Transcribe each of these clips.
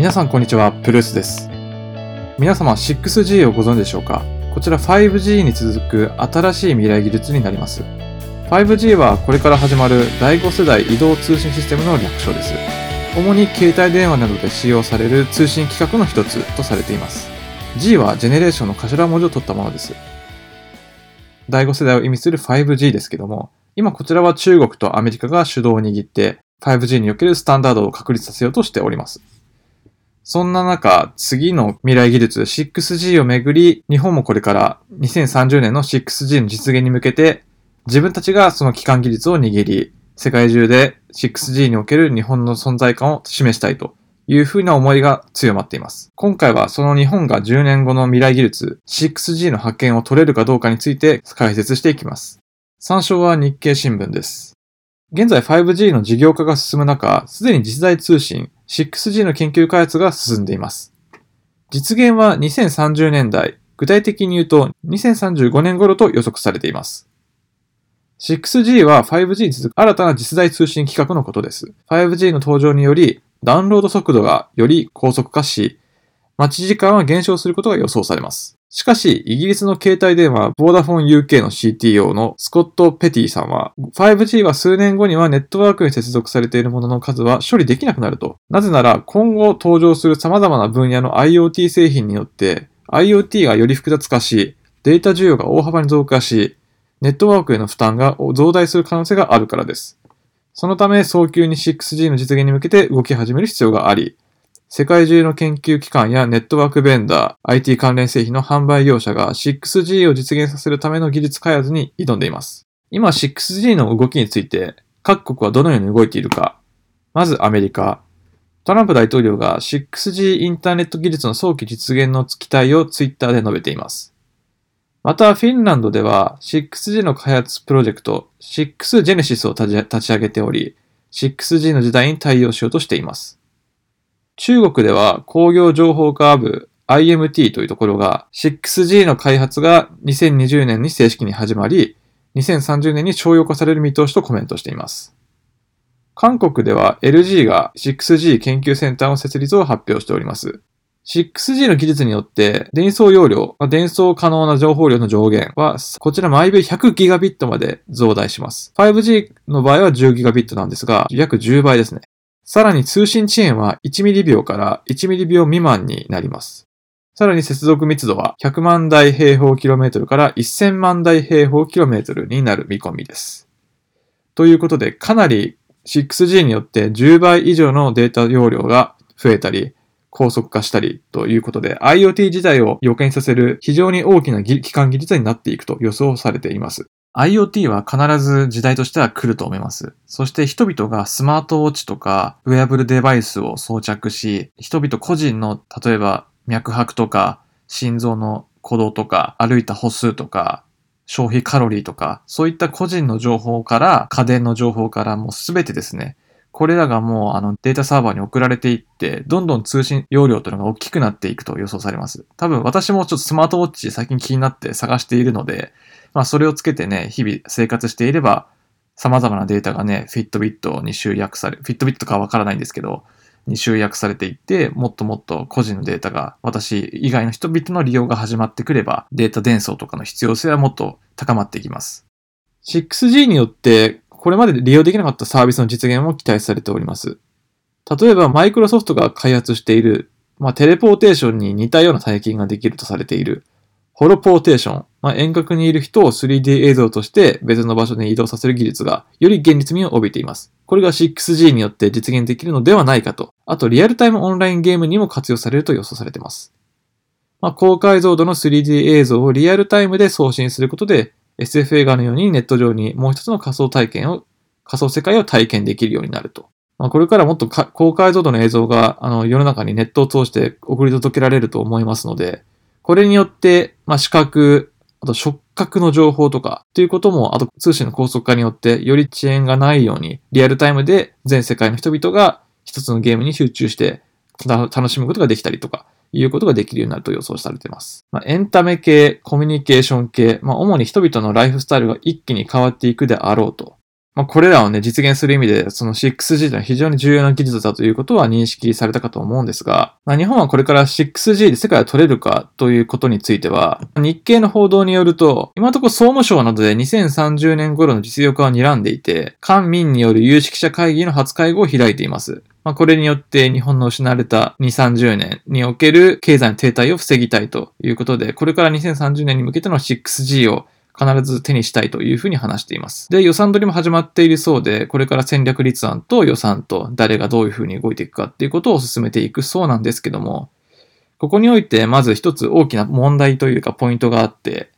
皆さんこんにちは、プルースです。皆様 6G をご存知でしょうか？こちら 5G に続く新しい未来技術になります。5G はこれから始まる第5世代移動通信システムの略称です。主に携帯電話などで使用される通信規格の一つとされています。G はジェネレーションの頭文字を取ったものです。第5世代を意味する 5G ですけども、今こちらは中国とアメリカが主導を握って 5G におけるスタンダードを確立させようとしております。そんな中、次の未来技術 6G をめぐり、日本もこれから2030年の 6G の実現に向けて、自分たちがその基幹技術を握り、世界中で 6G における日本の存在感を示したいというふうな思いが強まっています。今回はその日本が10年後の未来技術 6G の発見を取れるかどうかについて解説していきます。参照は日経新聞です。現在 5G の事業化が進む中、すでに次世代通信 6G の研究開発が進んでいます。実現は2030年代、具体的に言うと2035年頃と予測されています。6G は 5G に続く新たな次世代通信規格のことです。5G の登場により、ダウンロード速度がより高速化し、待ち時間は減少することが予想されます。しかし、イギリスの携帯電話、ボーダフォン UK の CTO のスコット・ペティさんは、5G は数年後にはネットワークに接続されているものの数は処理できなくなると。なぜなら、今後登場する様々な分野の IoT 製品によって、IoT がより複雑化し、データ需要が大幅に増加し、ネットワークへの負担が増大する可能性があるからです。そのため、早急に 6G の実現に向けて動き始める必要があり、世界中の研究機関やネットワークベンダー、IT 関連製品の販売業者が 6G を実現させるための技術開発に挑んでいます。今 6G の動きについて各国はどのように動いているか。まずアメリカ。トランプ大統領が 6G インターネット技術の早期実現の期待をツイッターで述べています。また、フィンランドでは 6G の開発プロジェクト 6Genesis を立ち上げており、6G の時代に対応しようとしています。中国では工業情報化部 IMT というところが 6G の開発が2020年に正式に始まり、2030年に商用化される見通しとコメントしています。韓国では LG が 6G 研究センターの設立を発表しております。6G の技術によって伝送容量、伝送可能な情報量の上限はこちら毎秒 100GB まで増大します。5G の場合は 10GB なんですが、約10倍ですね。さらに通信遅延は1ミリ秒から1ミリ秒未満になります。さらに接続密度は100万台平方キロメートルから1000万台平方キロメートルになる見込みです。ということで、かなり 6G によって10倍以上のデータ容量が増えたり、高速化したりということで、IoT 自体を予見させる非常に大きな基幹技術になっていくと予想されています。IoT は必ず時代としては来ると思います。そして人々がスマートウォッチとかウェアブルデバイスを装着し、人々個人の例えば脈拍とか心臓の鼓動とか歩いた歩数とか消費カロリーとかそういった個人の情報から家電の情報からもうすべてですね、これらがもうあのデータサーバーに送られていって、どんどん通信容量というのが大きくなっていくと予想されます。多分私もちょっとスマートウォッチ最近気になって探しているので、まあそれをつけてね、日々生活していれば、様々なデータがね、フィットビットに集約され、フィットビットかわからないんですけど、に集約されていって、もっともっと個人のデータが、私以外の人々の利用が始まってくれば、データ伝送とかの必要性はもっと高まっていきます。6G によって、これまで利用できなかったサービスの実現も期待されております。例えば、マイクロソフトが開発している、まあ、テレポーテーションに似たような体験ができるとされている、ホロポーテーション、まあ、遠隔にいる人を 3D 映像として別の場所に移動させる技術がより現実味を帯びています。これが 6G によって実現できるのではないかと。あと、リアルタイムオンラインゲームにも活用されると予想されています。まあ、高解像度の 3D 映像をリアルタイムで送信することで SF 映画のようにネット上にもう一つの仮想体験を、仮想世界を体験できるようになると。まあ、これからもっと高解像度の映像があの世の中にネットを通して送り届けられると思いますので、これによって、まあ、視覚、あと触覚の情報とか、ということも、あと通信の高速化によって、より遅延がないように、リアルタイムで全世界の人々が一つのゲームに集中して楽しむことができたりとか、いうことができるようになると予想されています。まあ、エンタメ系、コミュニケーション系、まあ、主に人々のライフスタイルが一気に変わっていくであろうとまあ、これらをね、実現する意味で、その 6G というのは非常に重要な技術だということは認識されたかと思うんですが、まあ、日本はこれから 6G で世界を取れるかということについては、日経の報道によると、今のところ総務省などで2030年頃の実用化を睨んでいて、官民による有識者会議の初会合を開いています。まあ、これによって日本の失われた2、30年における経済の停滞を防ぎたいということで、これから2030年に向けての 6G を必ず手にしたいというふうに話しています。で、予算取りも始まっているそうで、これから戦略立案と予算と誰がどういうふうに動いていくかっていうことを進めていくそうなんですけども、ここにおいてまず一つ大きな問題というかポイントがあって、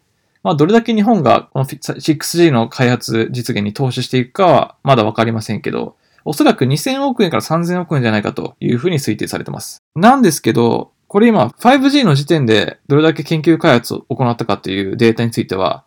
まあ、どれだけ日本がこの 6G の開発実現に投資していくかはまだわかりませんけど、おそらく2000億円から3000億円じゃないかというふうに推定されてます。なんですけど、これ今 5G の時点でどれだけ研究開発を行ったかというデータについては、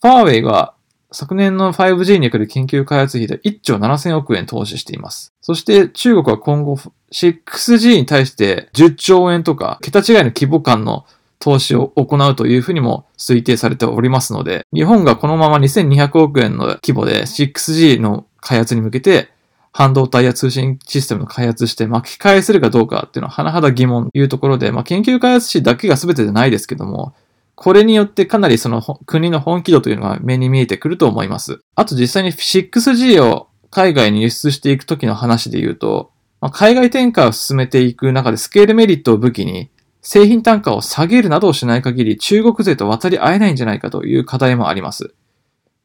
ファーウェイが昨年の 5G における研究開発費で1兆7000億円投資しています。そして中国は今後 6G に対して10兆円とか桁違いの規模感の投資を行うというふうにも推定されておりますので、日本がこのまま2200億円の規模で 6G の開発に向けて半導体や通信システムの開発して巻き返せるかどうかっていうのは甚だ疑問というところで、まあ、研究開発費だけが全てじゃないですけども、これによってかなりその国の本気度というのが目に見えてくると思います。あと実際に 6G を海外に輸出していくときの話で言うと、まあ、海外展開を進めていく中でスケールメリットを武器に製品単価を下げるなどをしない限り中国勢と渡り合えないんじゃないかという課題もあります。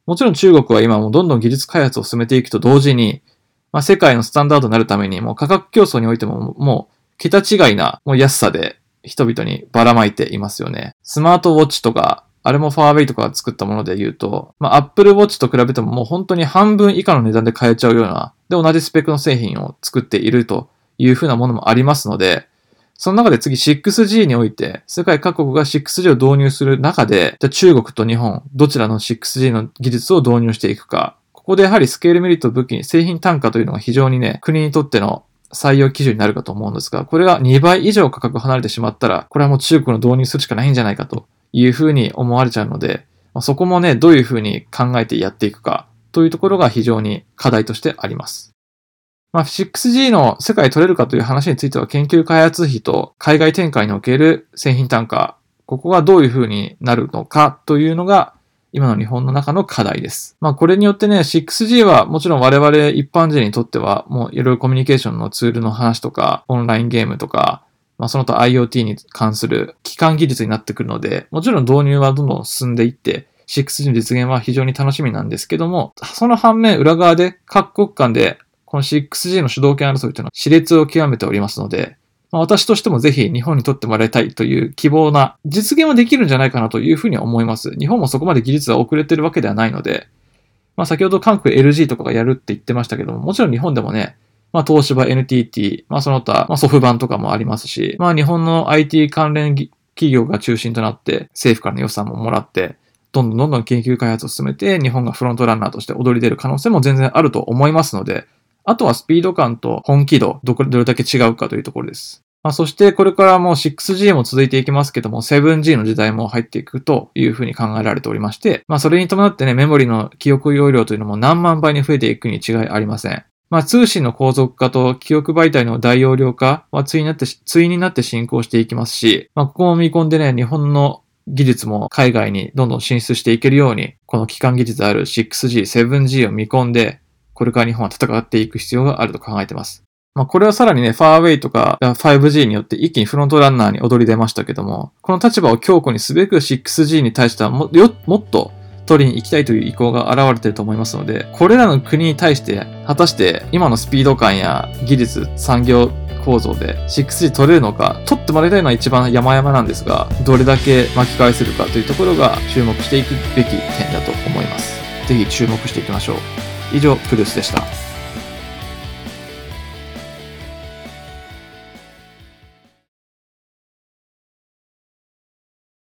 もちろん中国は今もどんどん技術開発を進めていくと同時に、まあ、世界のスタンダードになるためにもう価格競争においてももう桁違いなもう安さで人々にばらまいていますよね。スマートウォッチとか、あれもファーウェイとかが作ったもので言うと、まあ、Apple Watch と比べてももう本当に半分以下の値段で買えちゃうような、で、同じスペックの製品を作っているというふうなものもありますので、その中で次 6G において、世界各国が 6G を導入する中で、じゃあ中国と日本、どちらの 6G の技術を導入していくか、ここでやはりスケールメリット武器に製品単価というのが非常にね、国にとっての採用基準になるかと思うんですが、これが2倍以上価格離れてしまったら、これはもう中国の導入するしかないんじゃないかというふうに思われちゃうので、そこもね、どういうふうに考えてやっていくかというところが非常に課題としてあります。まあ、6G の世界取れるかという話については研究開発費と海外展開における製品単価、ここがどういうふうになるのかというのが今の日本の中の課題です。まあこれによってね、6G はもちろん我々一般人にとってはもういろいろコミュニケーションのツールの話とか、オンラインゲームとか、まあその他 IoT に関する基幹技術になってくるので、もちろん導入はどんどん進んでいって、6G の実現は非常に楽しみなんですけども、その反面裏側で各国間でこの 6G の主導権争いというのは熾烈を極めておりますので、まあ、私としてもぜひ日本にとってもらいたいという希望な、実現はできるんじゃないかなというふうに思います。日本もそこまで技術は遅れてるわけではないので、まあ先ほど韓国 LG とかがやるって言ってましたけども、もちろん日本でもね、まあ東芝 NTT、まあその他、まあソフバンとかもありますし、まあ日本の IT 関連企業が中心となって政府からの予算ももらって、どんどんどんどん研究開発を進めて日本がフロントランナーとして踊り出る可能性も全然あると思いますので、あとはスピード感と本気度、どれだけ違うかというところです。まあ、そしてこれからもう 6G も続いていきますけども、7G の時代も入っていくというふうに考えられておりまして、まあそれに伴ってね、メモリの記憶容量というのも何万倍に増えていくに違いありません。まあ通信の高速化と記憶媒体の大容量化は対になって、対になって進行していきますし、まあここも見込んでね、日本の技術も海外にどんどん進出していけるように、この基幹技術である 6G、7G を見込んで、これから日本は戦っていく必要があると考えてます。まあ、これはさらにね、ファーウェイとか 5G によって一気にフロントランナーに踊り出ましたけども、この立場を強固にすべく 6G に対してはももっと取りに行きたいという意向が現れていると思いますので、これらの国に対して、果たして今のスピード感や技術、産業構造で 6G 取れるのか、取ってもらいたいのは一番山々なんですが、どれだけ巻き返せるかというところが注目していくべき点だと思います。ぜひ注目していきましょう。以上、プルスでした。